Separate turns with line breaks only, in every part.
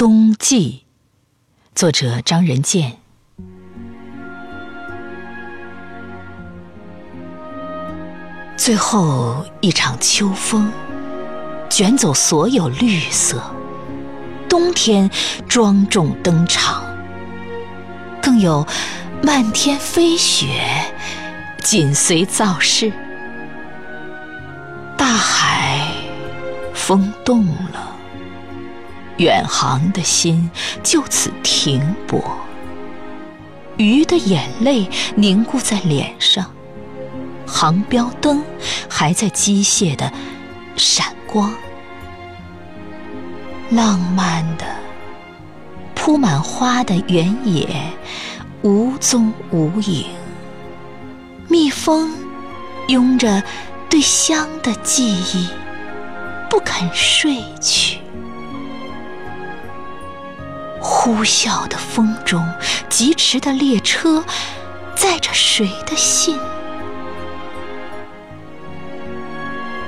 冬季，作者张仁健。最后一场秋风，卷走所有绿色。冬天庄重登场，更有漫天飞雪紧随造势。大海风动了，远航的心就此停泊。鱼的眼泪凝固在脸上。航标灯还在机械的闪光，浪漫的铺满花的原野无踪无影，蜜蜂拥着对香的记忆不肯睡去，呼啸的风中疾驰的列车载着谁的信？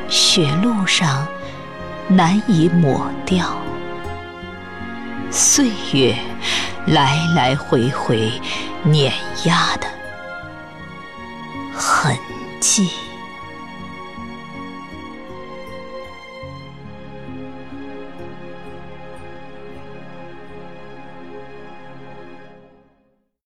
雪路上难以抹掉岁月来来回回碾压的痕迹。